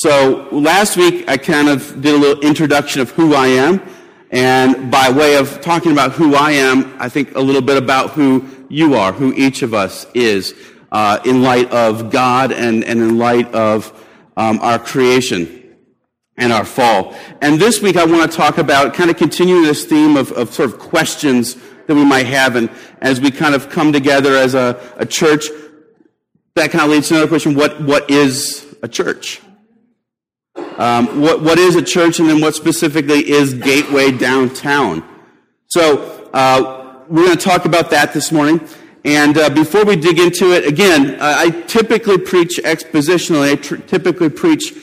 So last week I kind of did a little introduction of who I am. And by way of talking about who I am, I think a little bit about who you are, who each of us is, uh, in light of God and, and in light of um, our creation and our fall. And this week I want to talk about kind of continuing this theme of, of sort of questions that we might have. And as we kind of come together as a, a church, that kind of leads to another question. What, what is a church? Um, what, what is a church and then what specifically is Gateway Downtown? So, uh, we're going to talk about that this morning. And uh, before we dig into it, again, uh, I typically preach expositionally. I tr- typically preach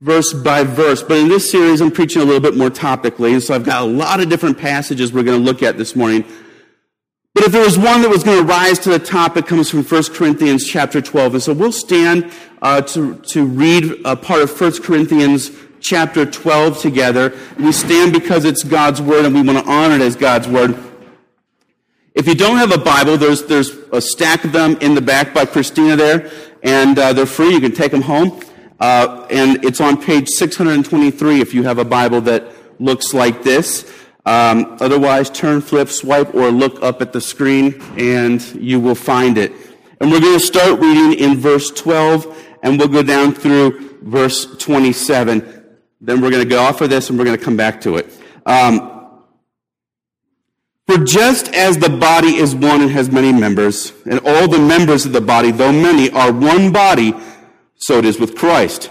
verse by verse. But in this series, I'm preaching a little bit more topically. And so I've got a lot of different passages we're going to look at this morning. But if there was one that was going to rise to the top, it comes from 1 Corinthians chapter 12. And so we'll stand uh, to, to read a part of 1 Corinthians chapter 12 together. We stand because it's God's word and we want to honor it as God's word. If you don't have a Bible, there's, there's a stack of them in the back by Christina there, and uh, they're free. You can take them home. Uh, and it's on page 623 if you have a Bible that looks like this. Um, otherwise, turn, flip, swipe, or look up at the screen and you will find it. And we're going to start reading in verse 12 and we'll go down through verse 27. Then we're going to go off of this and we're going to come back to it. Um, for just as the body is one and has many members, and all the members of the body, though many, are one body, so it is with Christ.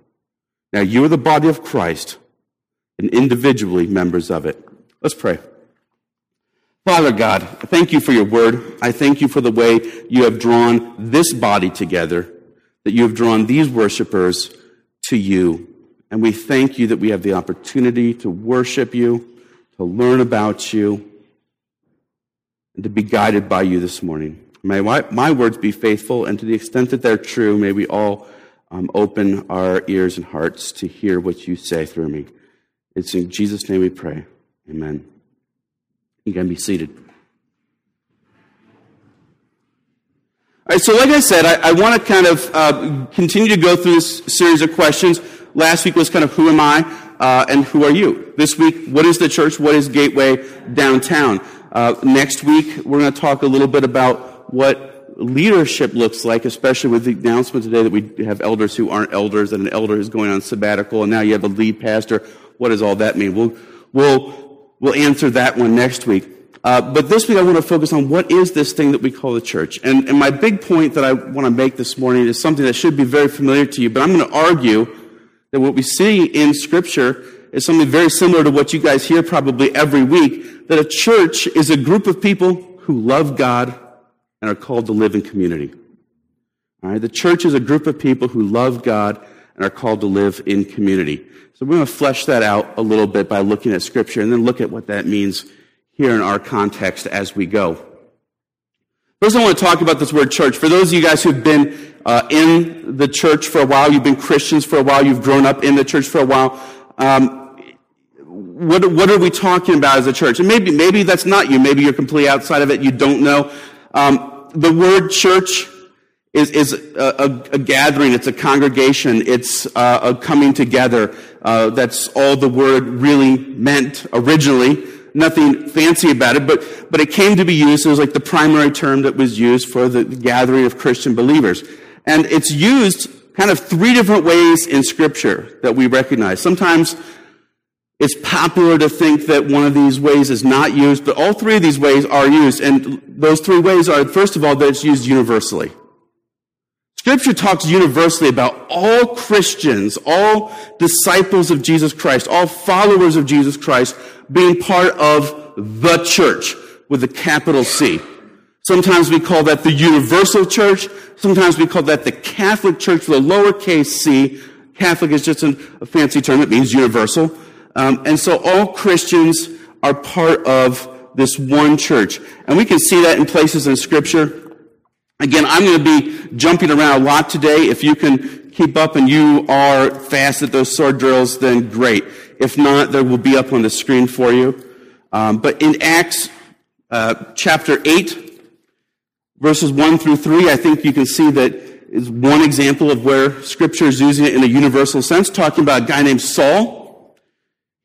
Now you are the body of Christ and individually members of it. Let's pray. Father God, thank you for your word. I thank you for the way you have drawn this body together, that you have drawn these worshipers to you. And we thank you that we have the opportunity to worship you, to learn about you, and to be guided by you this morning. May my words be faithful, and to the extent that they're true, may we all um, open our ears and hearts to hear what you say through me. It's in Jesus' name we pray. Amen. You can be seated. All right, so like I said, I, I want to kind of uh, continue to go through this series of questions. Last week was kind of who am I uh, and who are you? This week, what is the church? What is Gateway Downtown? Uh, next week, we're going to talk a little bit about what leadership looks like, especially with the announcement today that we have elders who aren't elders and an elder is going on sabbatical and now you have a lead pastor. What does all that mean? We'll, we'll, we'll answer that one next week. Uh, but this week I want to focus on what is this thing that we call the church. And, and my big point that I want to make this morning is something that should be very familiar to you, but I'm going to argue that what we see in Scripture is something very similar to what you guys hear probably every week, that a church is a group of people who love God and are called to live in community. All right? The church is a group of people who love God and are called to live in community. So we're going to flesh that out a little bit by looking at Scripture and then look at what that means here in our context as we go. First, I want to talk about this word church. For those of you guys who've been uh, in the church for a while, you've been Christians for a while, you've grown up in the church for a while, um, what, what are we talking about as a church? And maybe, maybe that's not you. Maybe you're completely outside of it. You don't know. Um, the word church is, is a, a, a, gathering. It's a congregation. It's uh, a coming together. Uh, that's all the word really meant originally. Nothing fancy about it, but, but it came to be used as like the primary term that was used for the gathering of Christian believers. And it's used kind of three different ways in scripture that we recognize. Sometimes it's popular to think that one of these ways is not used, but all three of these ways are used. And those three ways are, first of all, that it's used universally. Scripture talks universally about all Christians, all disciples of Jesus Christ, all followers of Jesus Christ being part of the church with a capital C. Sometimes we call that the universal church. Sometimes we call that the Catholic church with a lowercase c. Catholic is just a, fancy term. It means universal. Um, and so all Christians are part of this one church. And we can see that in places in Scripture. Again, I'm going to be jumping around a lot today. If you can keep up and you are fast at those sword drills, then great. If not, there will be up on the screen for you. Um, but in Acts uh, chapter 8, verses 1 through 3, I think you can see that is one example of where Scripture is using it in a universal sense, talking about a guy named Saul.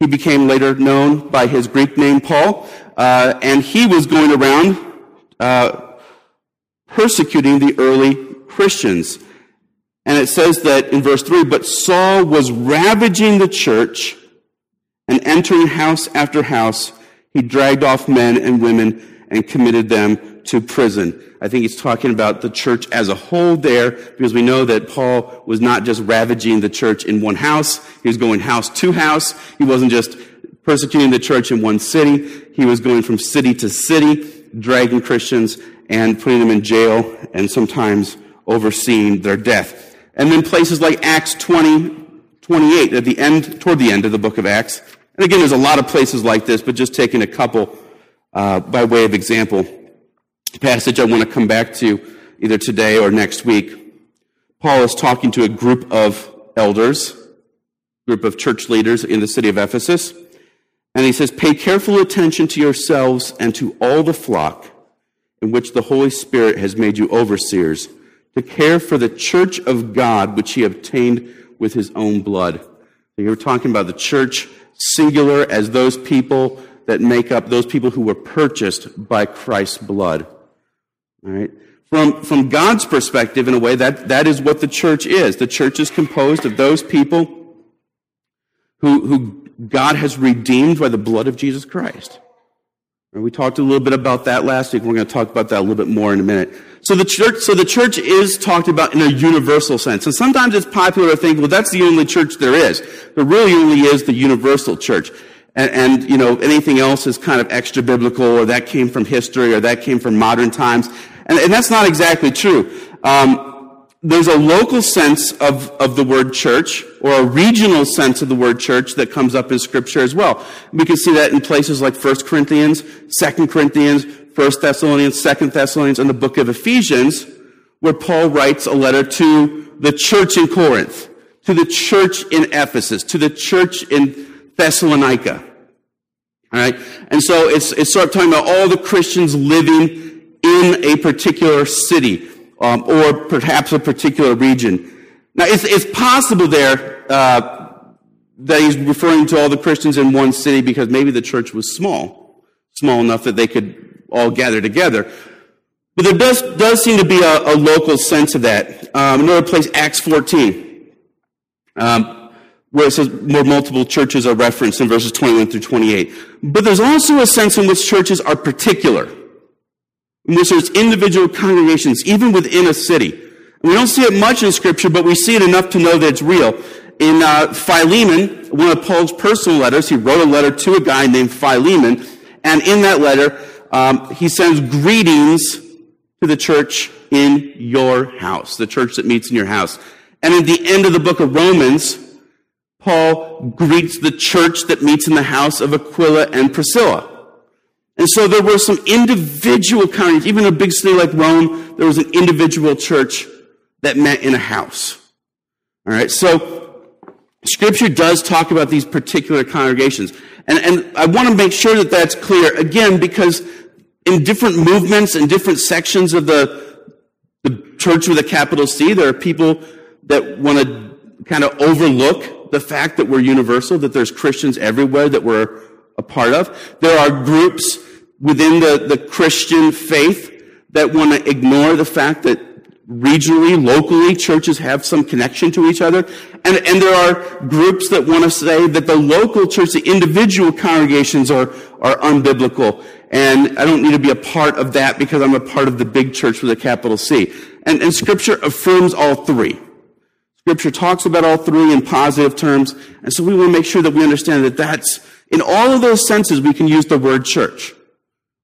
He became later known by his Greek name Paul, uh, and he was going around uh, persecuting the early Christians. And it says that in verse 3 But Saul was ravaging the church and entering house after house. He dragged off men and women and committed them to prison. I think he's talking about the church as a whole there because we know that Paul was not just ravaging the church in one house. He was going house to house. He wasn't just persecuting the church in one city. He was going from city to city, dragging Christians and putting them in jail and sometimes overseeing their death. And then places like Acts 20, 28 at the end, toward the end of the book of Acts. And again, there's a lot of places like this, but just taking a couple uh, by way of example. The passage I want to come back to either today or next week. Paul is talking to a group of elders, group of church leaders in the city of Ephesus. And he says, Pay careful attention to yourselves and to all the flock in which the Holy Spirit has made you overseers, to care for the church of God, which he obtained with his own blood. So you're talking about the church singular as those people that make up those people who were purchased by Christ's blood. Right? From, from God's perspective, in a way, that, that is what the church is. The church is composed of those people who, who God has redeemed by the blood of Jesus Christ. We talked a little bit about that last week. We're going to talk about that a little bit more in a minute. So the church, so the church is talked about in a universal sense. And sometimes it's popular to think, well, that's the only church there is. There really only is the universal church. And, and you know, anything else is kind of extra biblical or that came from history or that came from modern times. And, and that's not exactly true. Um, there's a local sense of, of the word church or a regional sense of the word church that comes up in scripture as well. We can see that in places like 1 Corinthians, 2 Corinthians, 1 Thessalonians, 2 Thessalonians, and the book of Ephesians, where Paul writes a letter to the church in Corinth, to the church in Ephesus, to the church in Thessalonica. All right? And so it's, it's sort of talking about all the Christians living in a particular city um, or perhaps a particular region. Now, it's, it's possible there uh, that he's referring to all the Christians in one city because maybe the church was small, small enough that they could all gather together. But there does, does seem to be a, a local sense of that. Um, another place, Acts 14, um, where it says more multiple churches are referenced in verses 21 through 28. But there's also a sense in which churches are particular which there's individual congregations, even within a city. We don't see it much in Scripture, but we see it enough to know that it's real. In uh, Philemon, one of Paul's personal letters, he wrote a letter to a guy named Philemon, and in that letter, um, he sends greetings to the church in your house, the church that meets in your house. And at the end of the book of Romans, Paul greets the church that meets in the house of Aquila and Priscilla. And so there were some individual congregations, even a big city like Rome, there was an individual church that met in a house. All right, so Scripture does talk about these particular congregations. And, and I want to make sure that that's clear, again, because in different movements and different sections of the, the church with a capital C, there are people that want to kind of overlook the fact that we're universal, that there's Christians everywhere that we're a part of. There are groups within the, the Christian faith that want to ignore the fact that regionally, locally, churches have some connection to each other. And, and there are groups that want to say that the local church, the individual congregations are, are unbiblical. And I don't need to be a part of that because I'm a part of the big church with a capital C. And, and scripture affirms all three. Scripture talks about all three in positive terms. And so we want to make sure that we understand that that's, in all of those senses, we can use the word church.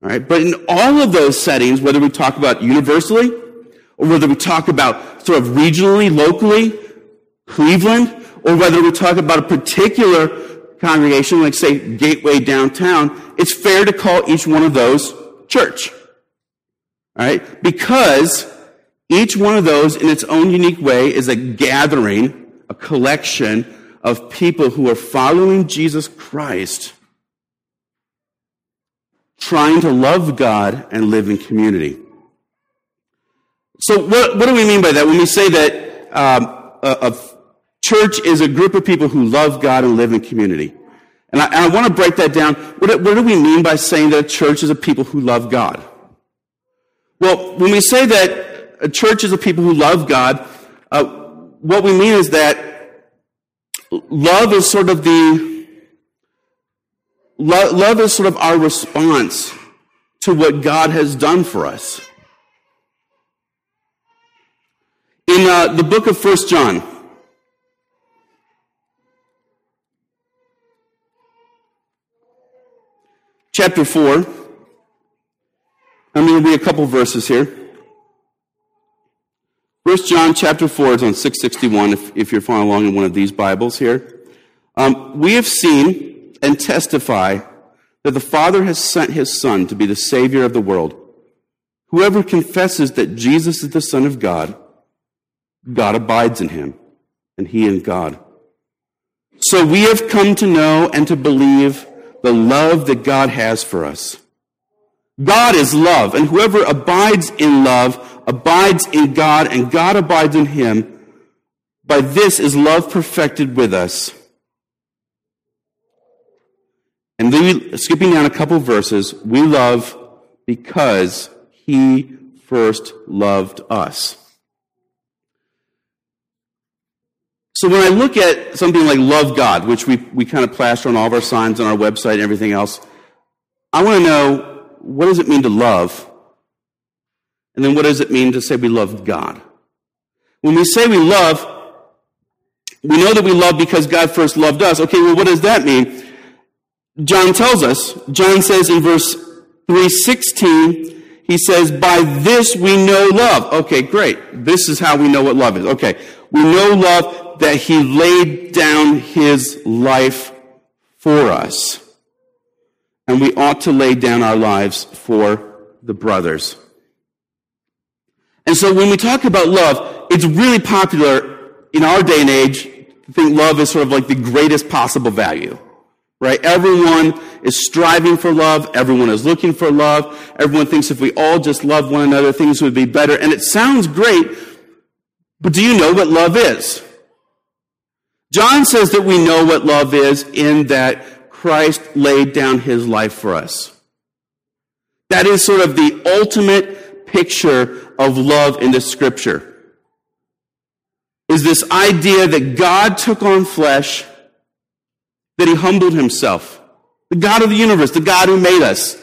All right? But in all of those settings, whether we talk about universally, or whether we talk about sort of regionally, locally, Cleveland, or whether we talk about a particular congregation, like say Gateway downtown, it's fair to call each one of those church. All right? Because each one of those in its own unique way is a gathering, a collection of people who are following Jesus Christ, trying to love God and live in community. So, what, what do we mean by that when we say that um, a, a, church is a group of people who love God and live in community? And I, and I want to break that down. What, what do we mean by saying that a church is a people who love God? Well, when we say that a church is a people who love God, uh, what we mean is that love is sort of the love is sort of our response to what God has done for us. In uh, the book of First John, chapter 4, I'm going to read a couple verses here. First John chapter 4 is on 661 if, if you're following along in one of these Bibles here. Um, we have seen and testify that the Father has sent his Son to be the Savior of the world. Whoever confesses that Jesus is the Son of God God abides in him, and he in God. So we have come to know and to believe the love that God has for us. God is love, and whoever abides in love abides in God, and God abides in him. By this is love perfected with us. And then, skipping down a couple verses, we love because he first loved us. So when I look at something like love God, which we, we kind of plaster on all of our signs on our website and everything else, I want to know what does it mean to love? And then what does it mean to say we love God? When we say we love, we know that we love because God first loved us. Okay, well, what does that mean? John tells us, John says in verse 316, he says, by this we know love. Okay, great. This is how we know what love is. Okay. We know love that he laid down his life for us. And we ought to lay down our lives for the brothers. And so when we talk about love, it's really popular in our day and age to think love is sort of like the greatest possible value. Right? Everyone is striving for love. Everyone is looking for love. Everyone thinks if we all just love one another, things would be better. And it sounds great, but do you know what love is? John says that we know what love is in that Christ laid down his life for us. That is sort of the ultimate picture of love in the scripture. Is this idea that God took on flesh, that he humbled himself. The God of the universe, the God who made us,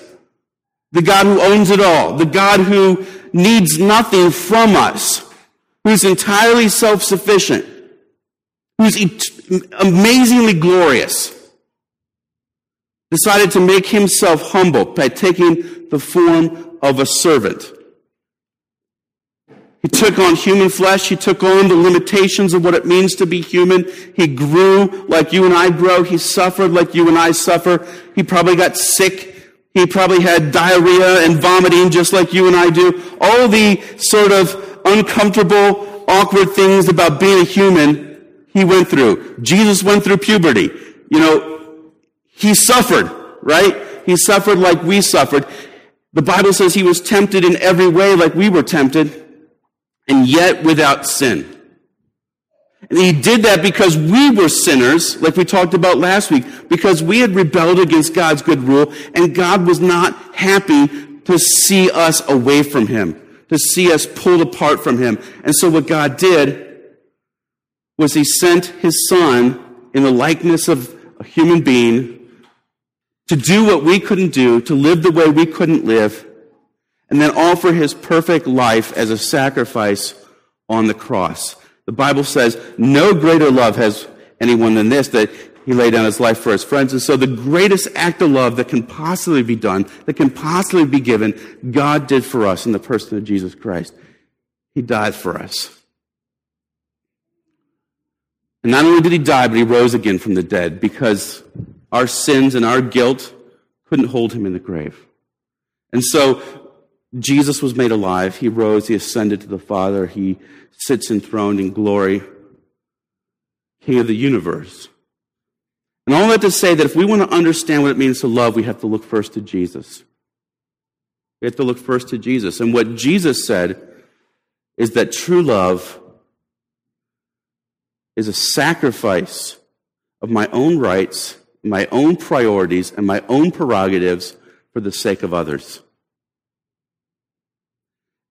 the God who owns it all, the God who needs nothing from us, who's entirely self-sufficient who's amazingly glorious, decided to make himself humble by taking the form of a servant. He took on human flesh. He took on the limitations of what it means to be human. He grew like you and I grow. He suffered like you and I suffer. He probably got sick. He probably had diarrhea and vomiting just like you and I do. All the sort of uncomfortable, awkward things about being a human he went through. Jesus went through puberty. You know, he suffered, right? He suffered like we suffered. The Bible says he was tempted in every way like we were tempted, and yet without sin. And he did that because we were sinners, like we talked about last week, because we had rebelled against God's good rule, and God was not happy to see us away from him, to see us pulled apart from him. And so what God did was he sent his son in the likeness of a human being to do what we couldn't do, to live the way we couldn't live, and then offer his perfect life as a sacrifice on the cross. The Bible says no greater love has anyone than this, that he laid down his life for his friends. And so the greatest act of love that can possibly be done, that can possibly be given, God did for us in the person of Jesus Christ. He died for us. And not only did he die, but he rose again from the dead because our sins and our guilt couldn't hold him in the grave. And so Jesus was made alive. He rose. He ascended to the Father. He sits enthroned in glory, King of the universe. And all that to say that if we want to understand what it means to love, we have to look first to Jesus. We have to look first to Jesus. And what Jesus said is that true love is a sacrifice of my own rights my own priorities and my own prerogatives for the sake of others.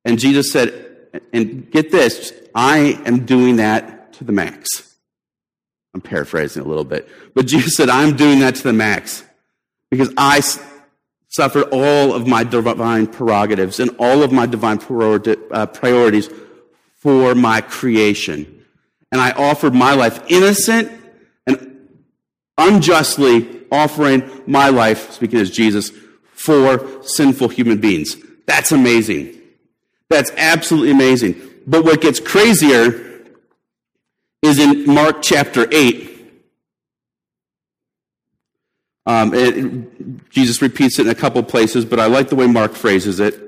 And Jesus said, and get this, I am doing that to the max. I'm paraphrasing a little bit. But Jesus said, I'm doing that to the max because I suffered all of my divine prerogatives and all of my divine uh, priorities for my creation. And I offered my life innocent and unjustly offering my life, speaking as Jesus, for sinful human beings. That's amazing. That's absolutely amazing. But what gets crazier is in Mark chapter 8. Um, it, Jesus repeats it in a couple places, but I like the way Mark phrases it.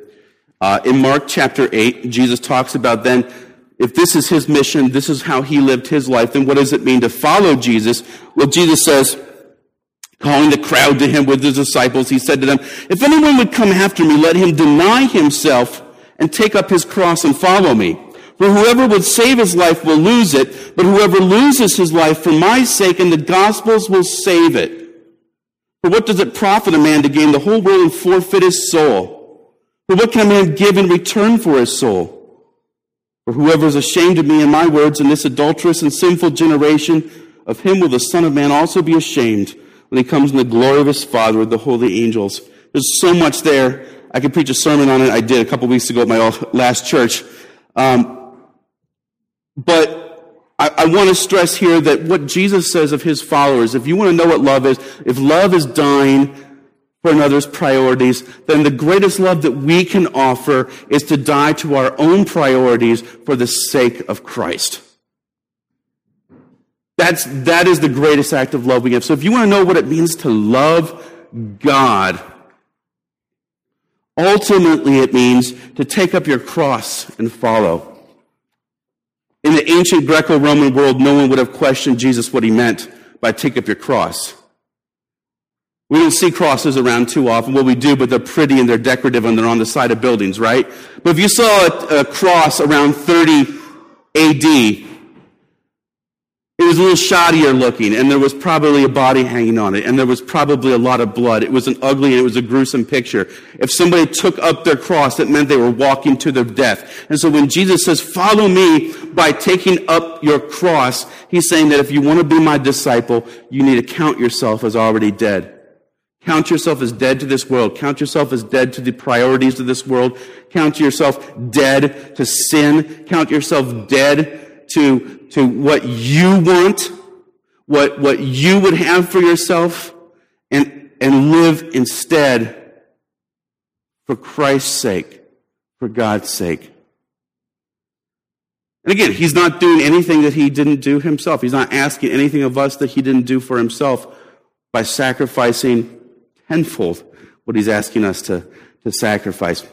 Uh, in Mark chapter 8, Jesus talks about then if this is his mission, this is how he lived his life, then what does it mean to follow Jesus? Well, Jesus says, calling the crowd to him with his disciples, he said to them, If anyone would come after me, let him deny himself and take up his cross and follow me. For whoever would save his life will lose it, but whoever loses his life for my sake and the gospel's will save it. For what does it profit a man to gain the whole world and forfeit his soul? For what can a man give in return for his soul? For whoever is ashamed of me and my words in this adulterous and sinful generation, of him will the Son of Man also be ashamed when he comes in the glory of his Father with the holy angels. There's so much there. I could preach a sermon on it. I did a couple weeks ago at my last church. Um, but I, I want to stress here that what Jesus says of his followers, if you want to know what love is, if love is dying, for another's priorities, then the greatest love that we can offer is to die to our own priorities for the sake of Christ. That's, that is the greatest act of love we have. So if you want to know what it means to love God, ultimately it means to take up your cross and follow. In the ancient Greco-Roman world, no one would have questioned Jesus what he meant by take up your cross. We don't see crosses around too often. Well, we do, but they're pretty and they're decorative and they're on the side of buildings, right? But if you saw a, a cross around 30 AD, it was a little shoddier looking, and there was probably a body hanging on it, and there was probably a lot of blood. It was an ugly and it was a gruesome picture. If somebody took up their cross, it meant they were walking to their death. And so when Jesus says, follow me by taking up your cross, he's saying that if you want to be my disciple, you need to count yourself as already dead. Count yourself as dead to this world. Count yourself as dead to the priorities of this world. Count yourself dead to sin. Count yourself dead to, to what you want, what, what you would have for yourself, and, and live instead for Christ's sake, for God's sake. And again, he's not doing anything that he didn't do himself. He's not asking anything of us that he didn't do for himself by sacrificing tenfold what he's asking us to, to sacrifice.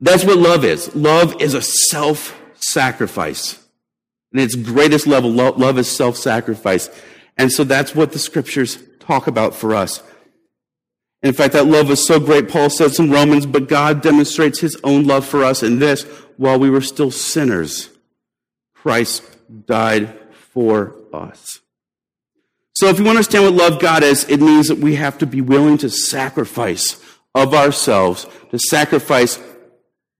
That's what love is. Love is a self sacrifice. And its greatest level, love is self sacrifice. And so that's what the scriptures talk about for us. In fact, that love is so great, Paul says in Romans, but God demonstrates his own love for us in this while we were still sinners, Christ died for us. So if you understand what love God is, it means that we have to be willing to sacrifice of ourselves, to sacrifice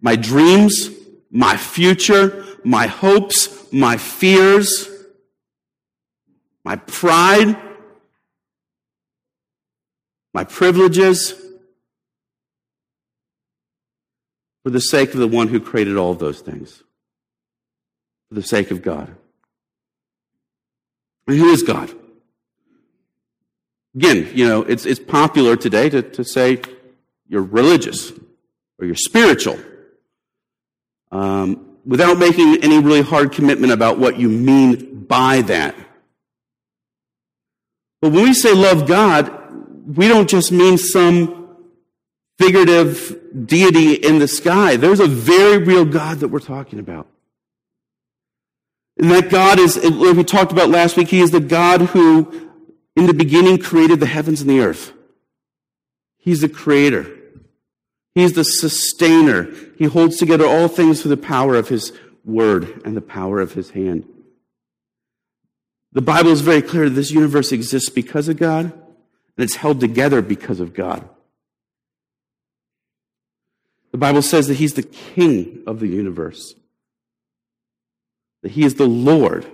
my dreams, my future, my hopes, my fears, my pride, my privileges, for the sake of the one who created all those things, for the sake of God. And who is God? Again, you know, it's, it's popular today to, to say you're religious or you're spiritual um, without making any really hard commitment about what you mean by that. But when we say love God, we don't just mean some figurative deity in the sky. There's a very real God that we're talking about. And that God is, like we talked about last week, He is the God who, in the beginning, created the heavens and the earth. He's the creator. He's the sustainer. He holds together all things through the power of His word and the power of His hand. The Bible is very clear that this universe exists because of God, and it's held together because of God. The Bible says that He's the King of the universe, that He is the Lord.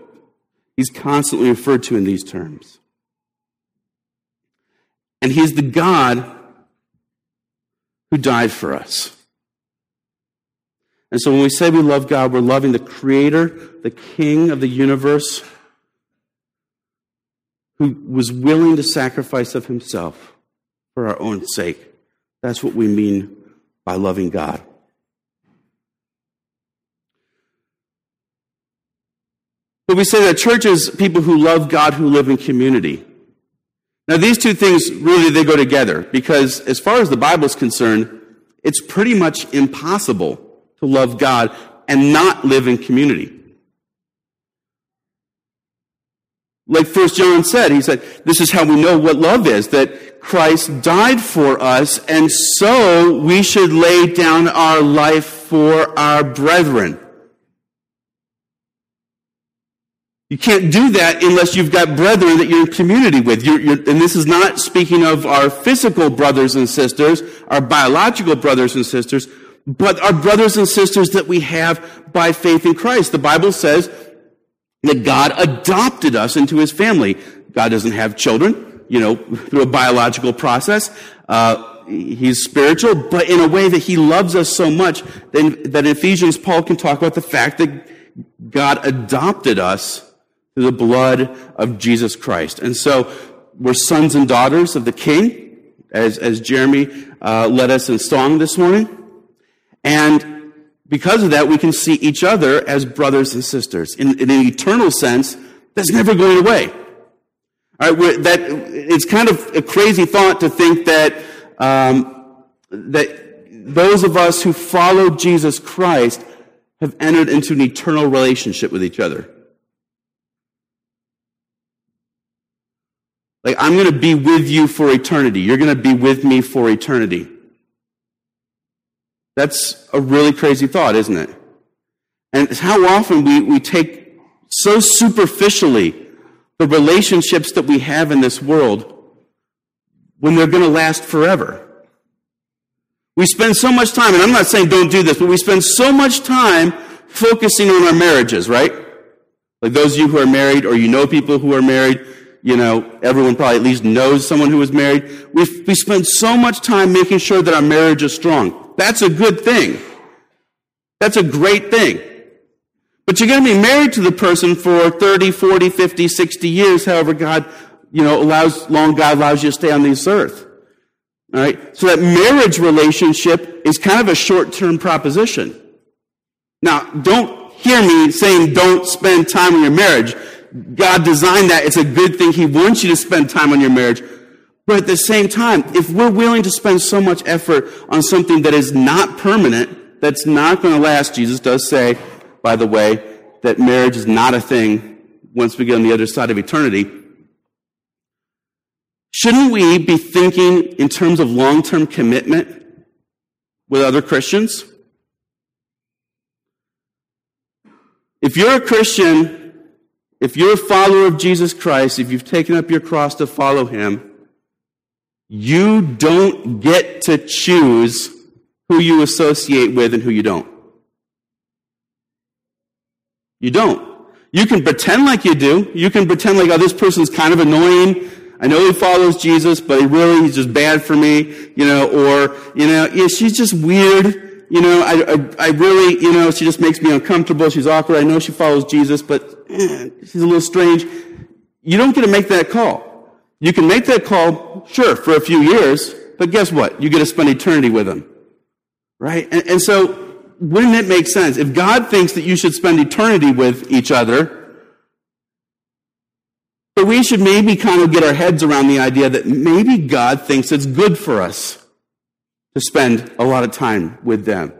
He's constantly referred to in these terms. And He is the God who died for us. And so when we say we love God, we're loving the Creator, the King of the universe who was willing to sacrifice of himself for our own sake. That's what we mean by loving God. But we say that church is people who love God who live in community. Now these two things really they go together because as far as the Bible is concerned, it's pretty much impossible to love God and not live in community. Like First John said, he said, this is how we know what love is, that Christ died for us, and so we should lay down our life for our brethren. You can't do that unless you've got brethren that you're in community with. You're, you're, and this is not speaking of our physical brothers and sisters, our biological brothers and sisters, but our brothers and sisters that we have by faith in Christ. The Bible says that God adopted us into his family. God doesn't have children, you know, through a biological process. Uh, he's spiritual, but in a way that he loves us so much that, that in Ephesians, Paul can talk about the fact that God adopted us through the blood of Jesus Christ. And so we're sons and daughters of the King, as, as Jeremy uh, led us in song this morning. And because of that, we can see each other as brothers and sisters. In, in an eternal sense, that's never going away. All right, that, it's kind of a crazy thought to think that, um, that those of us who follow Jesus Christ have entered into an eternal relationship with each other. Like, I'm going to be with you for eternity. You're going to be with me for eternity. That's a really crazy thought, isn't it? And how often we, we take so superficially the relationships that we have in this world when they're going to last forever. We spend so much time, and I'm not saying don't do this, but we spend so much time focusing on our marriages, right? Like those of you who are married or you know people who are married, you know, everyone probably at least knows someone who is married. We, we spend so much time making sure that our marriage is strong. That's a good thing. That's a great thing. But you're going to be married to the person for 30, 40, 50, 60 years, however God, you know, allows, long God allows you to stay on this earth. All right? So that marriage relationship is kind of a short-term proposition. Now, don't hear me saying don't spend time on your marriage. God designed that. It's a good thing. He wants you to spend time on your marriage. But at the same time, if we're willing to spend so much effort on something that is not permanent, that's not going to last, Jesus does say, by the way, that marriage is not a thing once we get on the other side of eternity. Shouldn't we be thinking in terms of long term commitment with other Christians? If you're a Christian, if you're a follower of Jesus Christ, if you've taken up your cross to follow him, you don't get to choose who you associate with and who you don't. You don't. You can pretend like you do. You can pretend like, oh, this person's kind of annoying. I know he follows Jesus, but he really, he's just bad for me, you know, or, you know, yeah, she's just weird. You know, I, I, I really, you know, she just makes me uncomfortable. She's awkward. I know she follows Jesus, but eh, she's a little strange. You don't get to make that call. You can make that call, sure, for a few years, but guess what? You get to spend eternity with him. Right? And, and so wouldn't it make sense? If God thinks that you should spend eternity with each other, but we should maybe kind of get our heads around the idea that maybe God thinks it's good for us to spend a lot of time with them.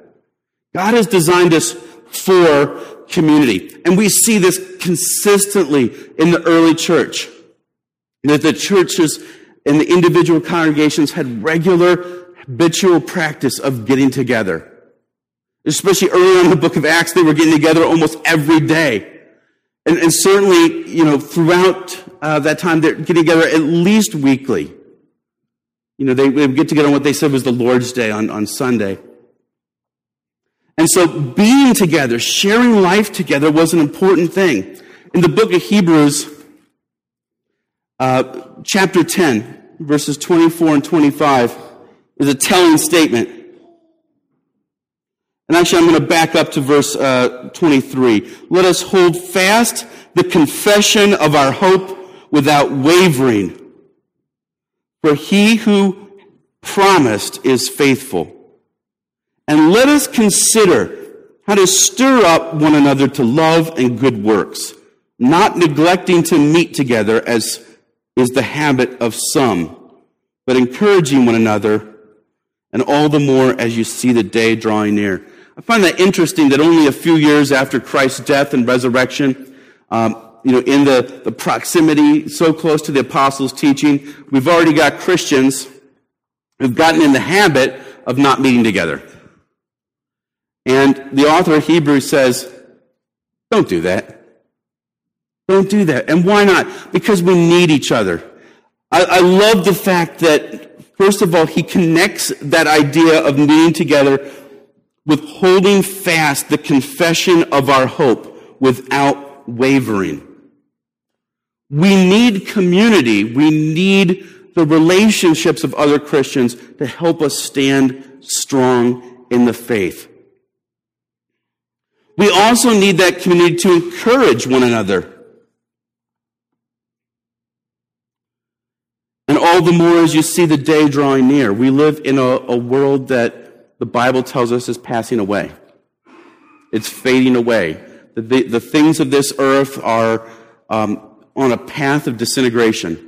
God has designed us for community. And we see this consistently in the early church. That the churches and the individual congregations had regular habitual practice of getting together. Especially early on in the book of Acts, they were getting together almost every day. And, and certainly, you know, throughout uh, that time, they're getting together at least weekly. You know, they, would get together on what they said was the Lord's Day on, on Sunday. And so being together, sharing life together was an important thing. In the book of Hebrews, uh, chapter 10, verses 24 and 25, is a telling statement. And actually, I'm going to back up to verse uh, 23. Let us hold fast the confession of our hope without wavering. For he who promised is faithful. And let us consider how to stir up one another to love and good works, not neglecting to meet together as is the habit of some, but encouraging one another, and all the more as you see the day drawing near. I find that interesting that only a few years after Christ's death and resurrection, um, you know, in the, the proximity so close to the apostles' teaching, we've already got Christians who've gotten in the habit of not meeting together. And the author of Hebrews says, don't do that. Don't do that. And why not? Because we need each other. I, I love the fact that, first of all, he connects that idea of meeting together with holding fast the confession of our hope without wavering. We need community. We need the relationships of other Christians to help us stand strong in the faith. We also need that community to encourage one another. And all the more as you see the day drawing near. We live in a, a world that the Bible tells us is passing away. It's fading away. The, the, the things of this earth are um, on a path of disintegration.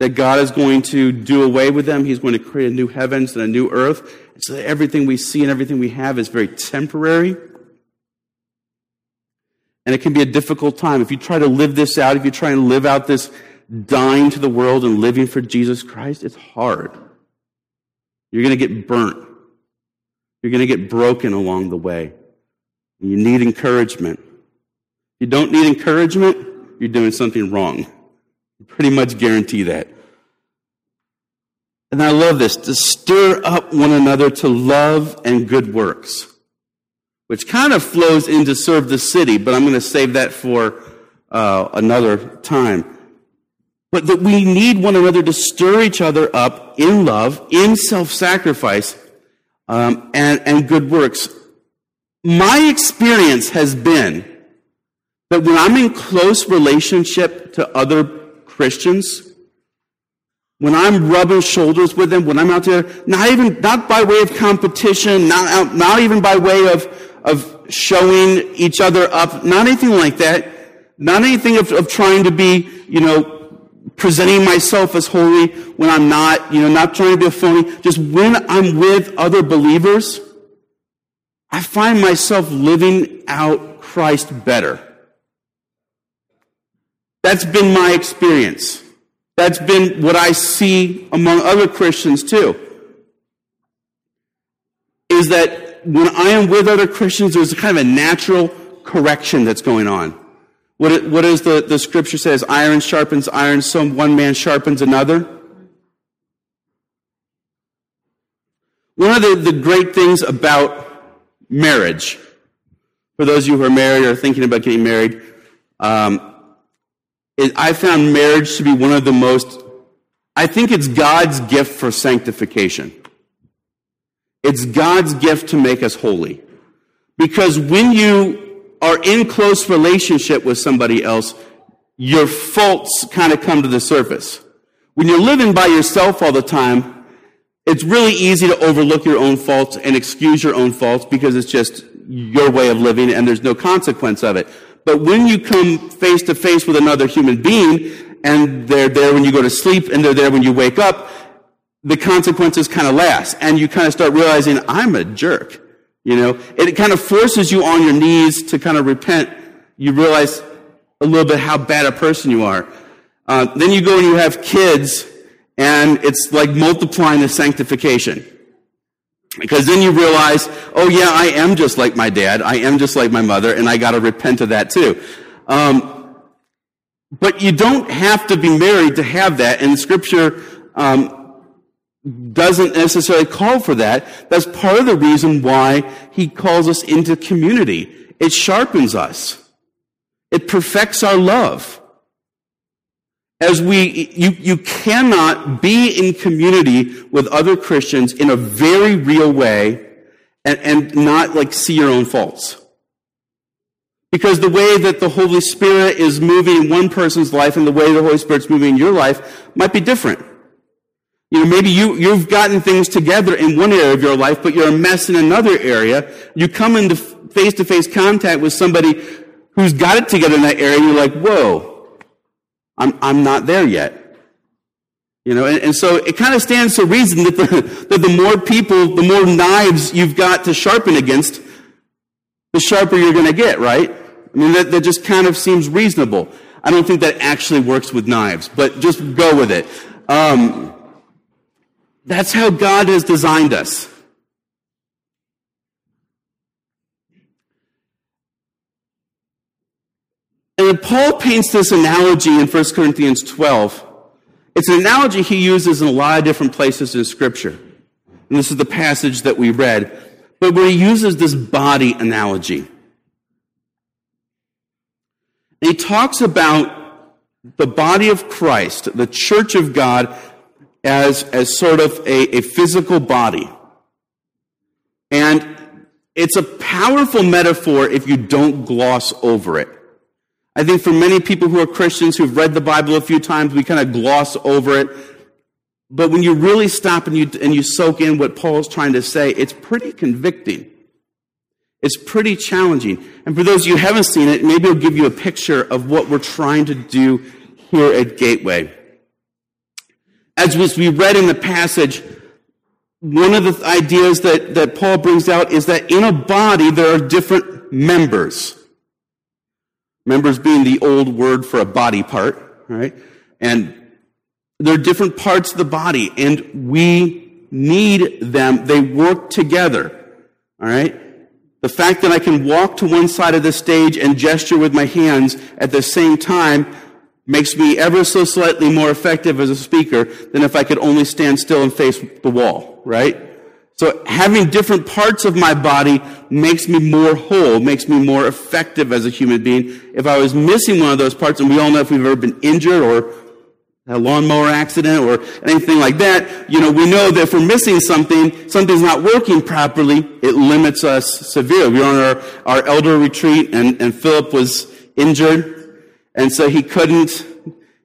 That God is going to do away with them. He's going to create a new heavens and a new earth. So that everything we see and everything we have is very temporary. And it can be a difficult time. If you try to live this out, if you try and live out this dying to the world and living for Jesus Christ, it's hard. You're going to get burnt. You're going to get broken along the way. You need encouragement. If you don't need encouragement, you're doing something wrong. I pretty much guarantee that. And I love this to stir up one another to love and good works, which kind of flows into serve the city, but I'm going to save that for uh, another time. But that we need one another to stir each other up in love, in self sacrifice, um, and, and good works. My experience has been that when I'm in close relationship to other Christians, when I'm rubbing shoulders with them, when I'm out there, not even, not by way of competition, not, not even by way of, of showing each other up, not anything like that, not anything of, of trying to be, you know, presenting myself as holy when I'm not, you know, not trying to be a phony. Just when I'm with other believers, I find myself living out Christ better. That's been my experience. That's been what I see among other Christians too. Is that when I am with other Christians, there's a kind of a natural correction that's going on. What, it, what is the, the scripture says? Iron sharpens iron, so one man sharpens another. One of the, the great things about marriage, for those of you who are married or thinking about getting married, um, is I found marriage to be one of the most, I think it's God's gift for sanctification. It's God's gift to make us holy. Because when you are in close relationship with somebody else, your faults kind of come to the surface. When you're living by yourself all the time, it's really easy to overlook your own faults and excuse your own faults because it's just your way of living and there's no consequence of it. But when you come face to face with another human being, and they're there when you go to sleep, and they're there when you wake up, the consequences kind of last. And you kind of start realizing, I'm a jerk. You know, it kind of forces you on your knees to kind of repent. You realize a little bit how bad a person you are. Uh, then you go and you have kids, and it's like multiplying the sanctification. Because then you realize, oh yeah, I am just like my dad. I am just like my mother, and I got to repent of that too. Um, but you don't have to be married to have that, and Scripture um, doesn't necessarily call for that. That's part of the reason why He calls us into community. It sharpens us. It perfects our love as we, you, you cannot be in community with other Christians in a very real way and, and not like see your own faults. Because the way that the Holy Spirit is moving in one person's life and the way the Holy Spirit's moving in your life might be different. You know, maybe you, you've gotten things together in one area of your life, but you're a mess in another area. You come into face to face contact with somebody who's got it together in that area, and you're like, whoa, I'm, I'm not there yet. You know, and, and so it kind of stands to reason that the, that the more people, the more knives you've got to sharpen against, the sharper you're going to get, right? I mean, that, that just kind of seems reasonable. I don't think that actually works with knives, but just go with it. Um, that's how God has designed us. And Paul paints this analogy in 1 Corinthians 12. It's an analogy he uses in a lot of different places in Scripture. And this is the passage that we read. But where he uses this body analogy. And he talks about the body of Christ, the church of God, as, as sort of a, a physical body. And it's a powerful metaphor if you don't gloss over it. I think for many people who are Christians who've read the Bible a few times, we kind of gloss over it. But when you really stop and you, and you soak in what Paul's trying to say, it's pretty convicting. It's pretty challenging. And for those of you who haven't seen it, maybe it'll give you a picture of what we're trying to do here at Gateway. As we read in the passage, one of the ideas that, that Paul brings out is that in a body there are different members. Members being the old word for a body part, right? And there are different parts of the body, and we need them. They work together, all right? The fact that I can walk to one side of the stage and gesture with my hands at the same time makes me ever so slightly more effective as a speaker than if I could only stand still and face the wall, right? So having different parts of my body makes me more whole, makes me more effective as a human being. If I was missing one of those parts, and we all know if we've ever been injured or a lawnmower accident or anything like that, you know, we know that if we're missing something, something's not working properly, it limits us severely. We were on our, our elder retreat and, and Philip was injured, and so he couldn't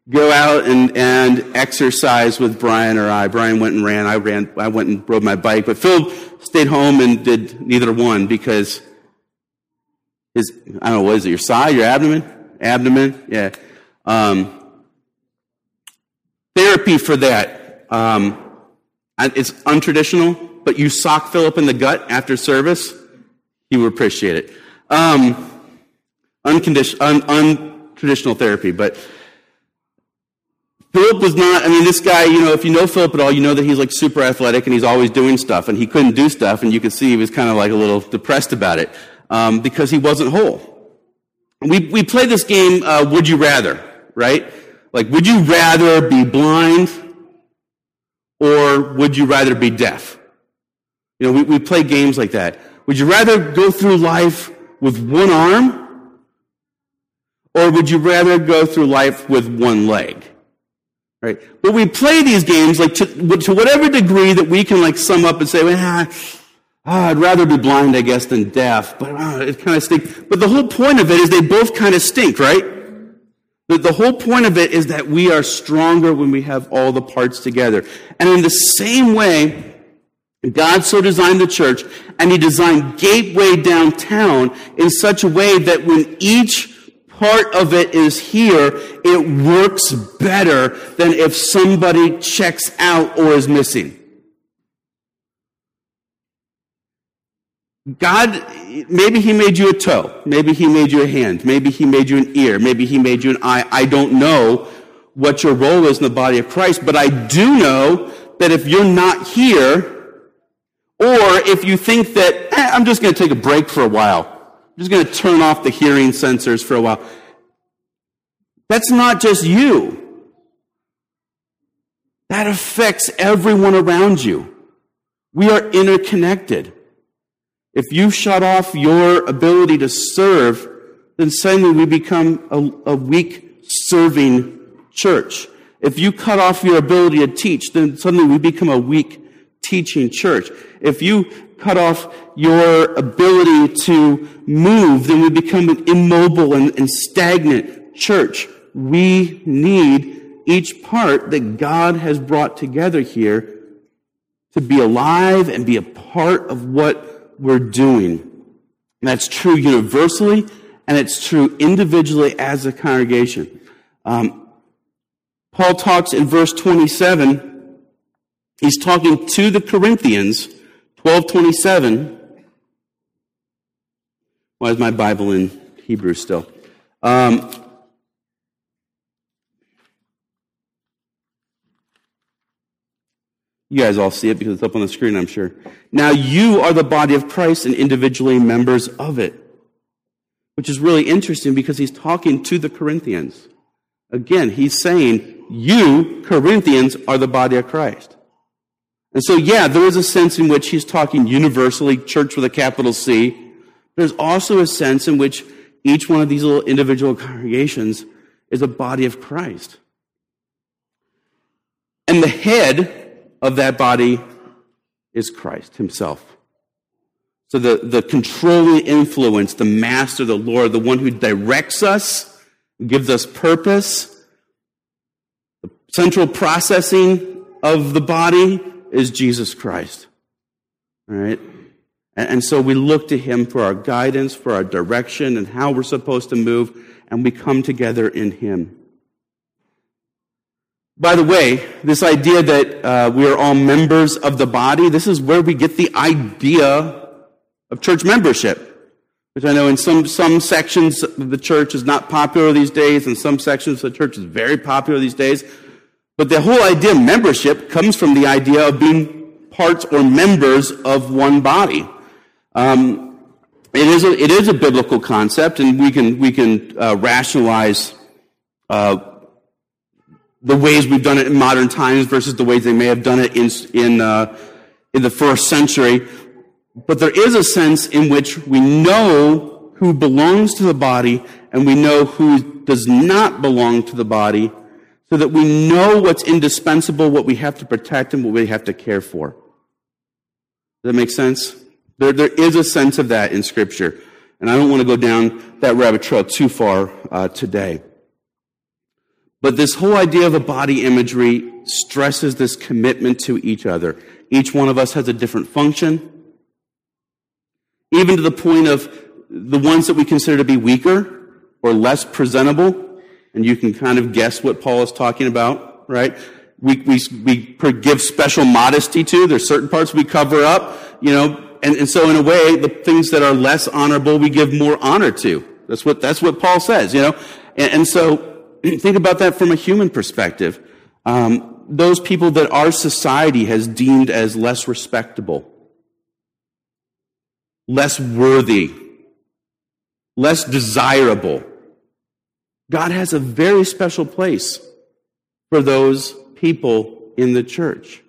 go out and, and exercise with Brian or I. Brian went and ran. I ran, I went and rode my bike, but Phil stayed home and did neither one because his, I don't know, what is it, your side, your abdomen? Abdomen? Yeah. Um, therapy for that. Um, it's untraditional, but you sock Philip in the gut after service, he would appreciate it. Um, unconditional, un, untraditional therapy. But Philip was not, I mean, this guy, you know, if you know Philip at all, you know that he's like super athletic and he's always doing stuff and he couldn't do stuff and you could see he was kind of like a little depressed about it um, because he wasn't whole. We, we play this game, uh, Would You Rather, right? Like, would you rather be blind or would you rather be deaf? You know, we, we play games like that. Would you rather go through life with one arm or would you rather go through life with one leg? Right? But we play these games like to, to whatever degree that we can like sum up and say, well, ah, I'd rather be blind, I guess, than deaf, but ah, it kind of stinks. But the whole point of it is they both kind of stink, right? The, the whole point of it is that we are stronger when we have all the parts together. And in the same way, God so designed the church, and He designed Gateway downtown in such a way that when each part of it is here, it works better than if somebody checks out or is missing. God, maybe He made you a toe. Maybe He made you a hand. Maybe He made you an ear. Maybe He made you an eye. I don't know what your role is in the body of Christ, but I do know that if you're not here, or if you think that, eh, I'm just going to take a break for a while, just going to turn off the hearing sensors for a while. That's not just you. That affects everyone around you. We are interconnected. If you shut off your ability to serve, then suddenly we become a, a weak serving church. If you cut off your ability to teach, then suddenly we become a weak teaching church. If you cut off your ability to move, then we become an immobile and, and stagnant church. We need each part that God has brought together here to be alive and be a part of what we're doing. And that's true universally, and it's true individually as a congregation. Um, Paul talks in verse 27, he's talking to the Corinthians 1227. Why is my Bible in Hebrew still? Um, you guys all see it because it's up on the screen, I'm sure. Now you are the body of Christ and individually members of it. Which is really interesting because he's talking to the Corinthians. Again, he's saying, you, Corinthians, are the body of Christ. And so, yeah, there is a sense in which he's talking universally, church with a capital C. There's also a sense in which each one of these little individual congregations is a body of Christ. And the head of that body is Christ himself. So the, the controlling influence, the master, the Lord, the one who directs us, gives us purpose, the central processing of the body is Jesus Christ. All right? And, so we look to him for our guidance, for our direction, and how we're supposed to move, and we come together in him. By the way, this idea that uh, we are all members of the body, this is where we get the idea of church membership. Which I know in some, some sections of the church is not popular these days, and some sections the church is very popular these days. But the whole idea of membership comes from the idea of being parts or members of one body. Um, it, is a, it is a biblical concept, and we can, we can uh, rationalize uh, the ways we've done it in modern times versus the ways they may have done it in, in, uh, in the first century. But there is a sense in which we know who belongs to the body and we know who does not belong to the body so that we know what's indispensable, what we have to protect, and what we have to care for. Does that make sense? There, there is a sense of that in Scripture. And I don't want to go down that rabbit trail too far uh, today. But this whole idea of a body imagery stresses this commitment to each other. Each one of us has a different function, even to the point of the ones that we consider to be weaker or less presentable and you can kind of guess what Paul is talking about, right? We, we, we give special modesty to. There's certain parts we cover up, you know, and, and so in a way, the things that are less honorable, we give more honor to. That's what, that's what Paul says, you know? And, and so think about that from a human perspective. Um, those people that our society has deemed as less respectable, less worthy, less desirable. God has a very special place for those people in the church.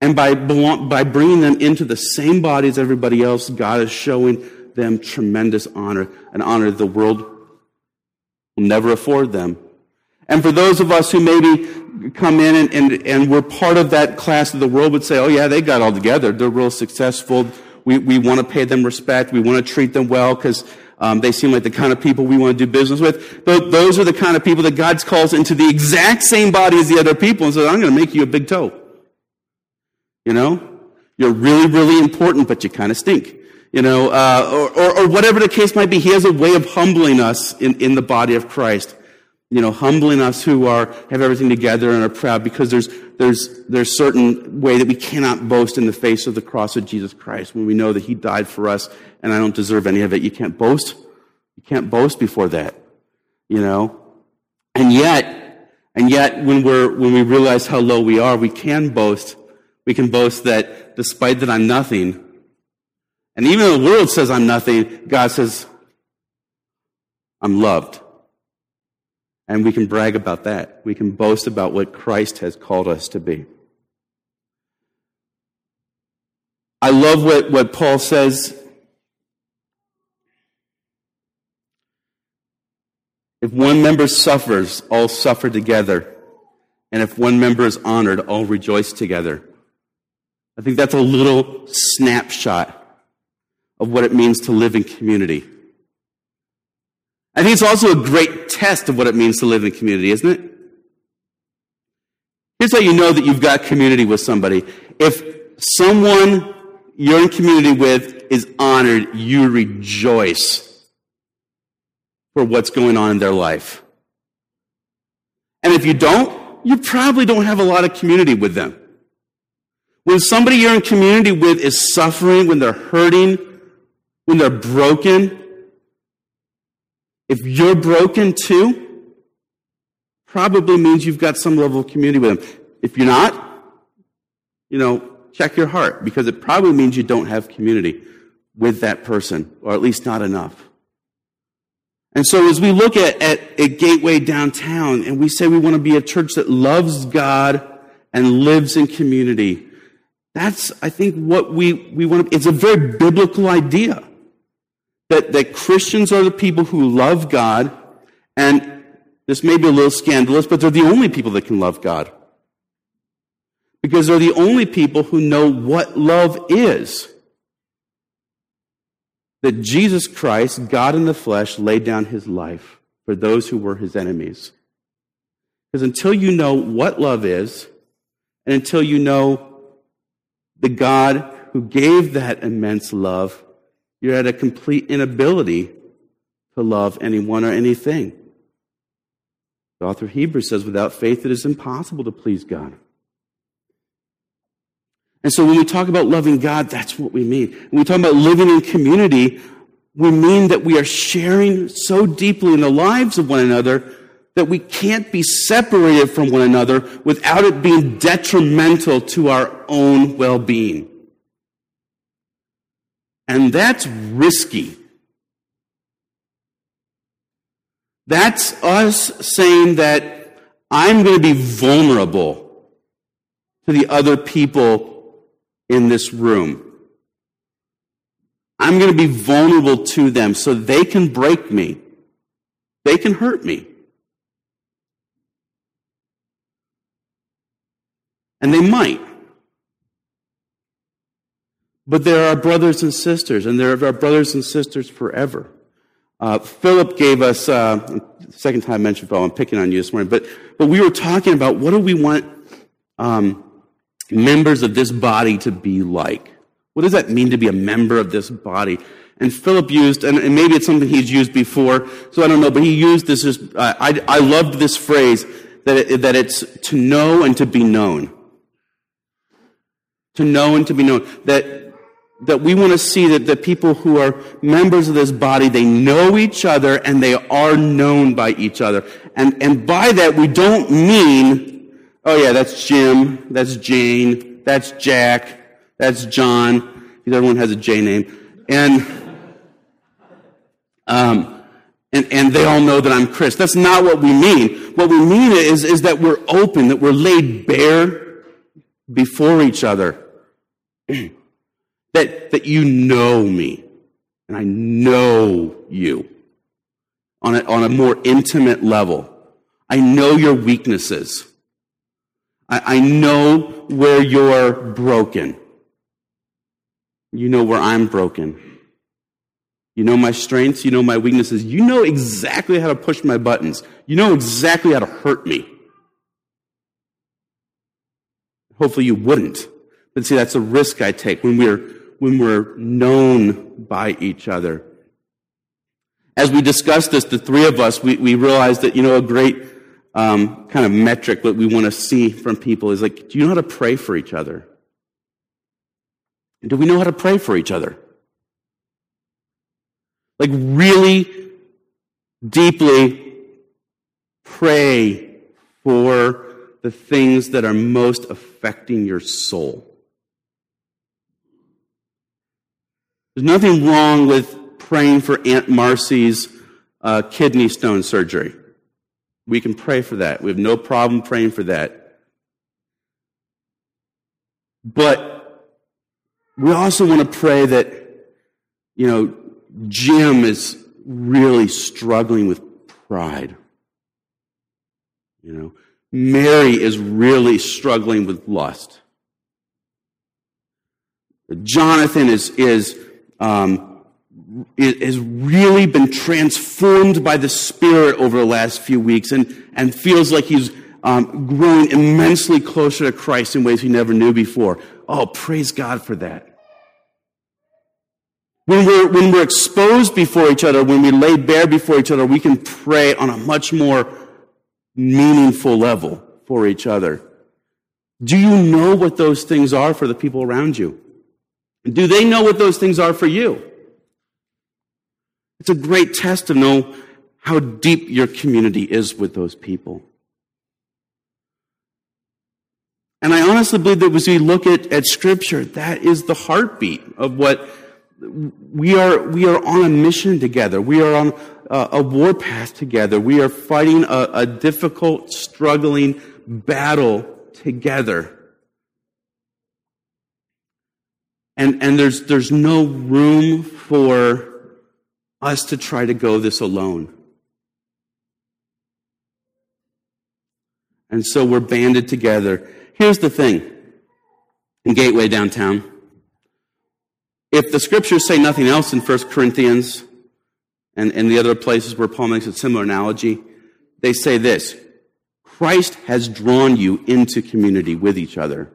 And by, by bringing them into the same body as everybody else, God is showing them tremendous honor, an honor the world will never afford them. And for those of us who maybe come in and, and, and we're part of that class that the world would say, oh yeah, they got all together. They're real successful. We, we want to pay them respect. We want to treat them well because um, they seem like the kind of people we want to do business with. But those are the kind of people that God calls into the exact same body as the other people and says, I'm going to make you a big toe. You know? You're really, really important, but you kind of stink. You know, uh, or, or, or whatever the case might be. He has a way of humbling us in, in the body of Christ you know, humbling us who are, have everything together and are proud because there's, there's, there's certain way that we cannot boast in the face of the cross of Jesus Christ when we know that He died for us and I don't deserve any of it. You can't boast. You can't boast before that, you know? And yet, and yet when we're, when we realize how low we are, we can boast. We can boast that despite that I'm nothing, and even though the world says I'm nothing, God says, I'm loved. And we can brag about that. We can boast about what Christ has called us to be. I love what, what Paul says. If one member suffers, all suffer together. And if one member is honored, all rejoice together. I think that's a little snapshot of what it means to live in community. I think it's also a great test of what it means to live in community, isn't it? Here's how you know that you've got community with somebody. If someone you're in community with is honored, you rejoice for what's going on in their life. And if you don't, you probably don't have a lot of community with them. When somebody you're in community with is suffering, when they're hurting, when they're broken, if you're broken too, probably means you've got some level of community with them. If you're not, you know, check your heart because it probably means you don't have community with that person, or at least not enough. And so as we look at, at, at Gateway downtown and we say we want to be a church that loves God and lives in community, that's, I think, what we, we want to, it's a very biblical idea that, that Christians are the people who love God, and this may be a little scandalous, but they're the only people that can love God. Because they're the only people who know what love is. That Jesus Christ, God in the flesh, laid down his life for those who were his enemies. Because until you know what love is, and until you know the God who gave that immense love, you're at a complete inability to love anyone or anything. The author of Hebrews says, without faith, it is impossible to please God. And so when we talk about loving God, that's what we mean. When we talk about living in community, we mean that we are sharing so deeply in the lives of one another that we can't be separated from one another without it being detrimental to our own well-being. And that's risky. That's us saying that I'm going to be vulnerable to the other people in this room. I'm going to be vulnerable to them so they can break me. They can hurt me. And they might. But there are brothers and sisters, and there are brothers and sisters forever. Uh, Philip gave us, uh, second time I mentioned Philip, I'm picking on you this morning, but, but we were talking about what do we want um, members of this body to be like? What does that mean to be a member of this body? And Philip used, and, and maybe it's something he's used before, so I don't know, but he used this, as, uh, I, I loved this phrase, that, it, that it's to know and to be known. To know and to be known. That that we want to see that the people who are members of this body, they know each other and they are known by each other. And, and by that, we don't mean, oh yeah, that's Jim, that's Jane, that's Jack, that's John. Because everyone has a J name. And, um, and, and they all know that I'm Chris. That's not what we mean. What we mean is, is that we're open, that we're laid bare before each other. that, that you know me and I know you on a, on a more intimate level. I know your weaknesses. I, I know where you're broken. You know where I'm broken. You know my strengths. You know my weaknesses. You know exactly how to push my buttons. You know exactly how to hurt me. Hopefully you wouldn't. But see, that's a risk I take when we're when we're known by each other. As we discussed this, the three of us, we, we realized that, you know, a great um, kind of metric that we want to see from people is like, do you know how to pray for each other? Do we know how to pray for each other? Like, really deeply pray for the things that are most affecting your soul. There's nothing wrong with praying for Aunt Marcy's uh, kidney stone surgery. We can pray for that. We have no problem praying for that. But we also want to pray that, you know, Jim is really struggling with pride. You know, Mary is really struggling with lust. Jonathan is, is um, has really been transformed by the Spirit over the last few weeks and, and feels like he's um, growing immensely closer to Christ in ways he never knew before. Oh, praise God for that. When we're, when we're exposed before each other, when we lay bare before each other, we can pray on a much more meaningful level for each other. Do you know what those things are for the people around you? Do they know what those things are for you? It's a great test to know how deep your community is with those people. And I honestly believe that as we look at, at Scripture, that is the heartbeat of what we are. We are on a mission together. We are on a, a war path together. We are fighting a, a difficult, struggling battle together. And, and there's, there's no room for us to try to go this alone. And so we're banded together. Here's the thing in Gateway downtown. If the scriptures say nothing else in 1 Corinthians and, and the other places where Paul makes a similar analogy, they say this Christ has drawn you into community with each other,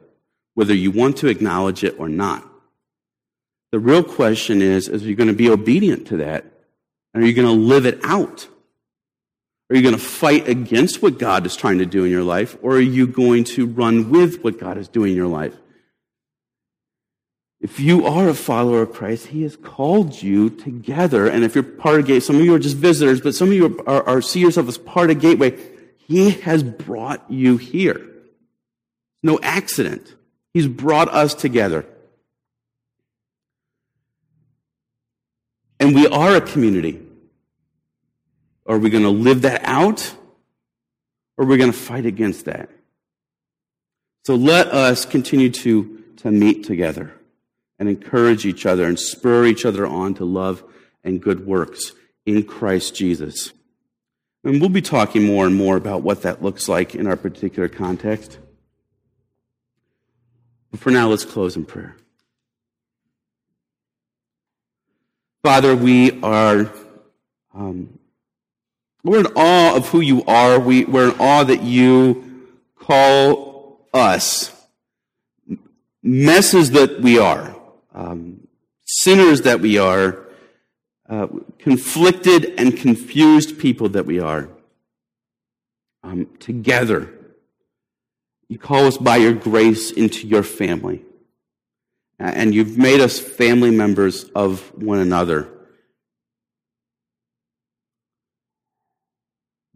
whether you want to acknowledge it or not. The real question is, is you going to be obedient to that? And are you going to live it out? Are you going to fight against what God is trying to do in your life? Or are you going to run with what God is doing in your life? If you are a follower of Christ, He has called you together. And if you're part of Gateway, some of you are just visitors, but some of you are, are, are see yourself as part of Gateway. He has brought you here. No accident. He's brought us together. And we are a community. Are we going to live that out? Or are we going to fight against that? So let us continue to, to meet together and encourage each other and spur each other on to love and good works in Christ Jesus. And we'll be talking more and more about what that looks like in our particular context. But for now, let's close in prayer. Father, we are, um, we're in awe of who you are. We, we're in awe that you call us messes that we are, um, sinners that we are, uh, conflicted and confused people that we are, um, together. You call us by your grace into your family. Uh, and you've made us family members of one another.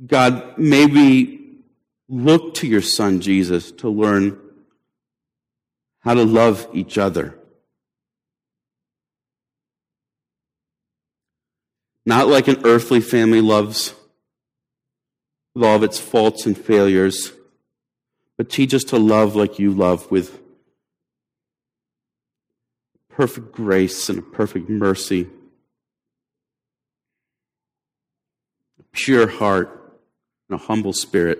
God, may we look to your son Jesus to learn how to love each other. Not like an earthly family loves, with all of its faults and failures, but teach us to love like you love with perfect grace and a perfect mercy, a pure heart, and a humble spirit.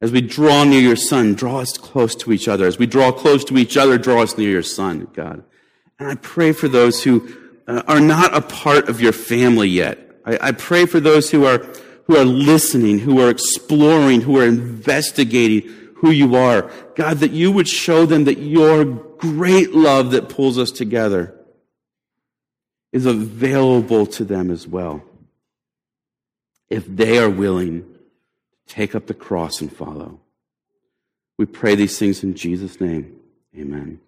As we draw near your Son, draw us close to each other. As we draw close to each other, draw us near your Son, God. And I pray for those who uh, are not a part of your family yet. I, I pray for those who are, who are listening, who are exploring, who are investigating who you are. God, that you would show them that your great love that pulls us together is available to them as well. If they are willing to take up the cross and follow. We pray these things in Jesus' name. Amen.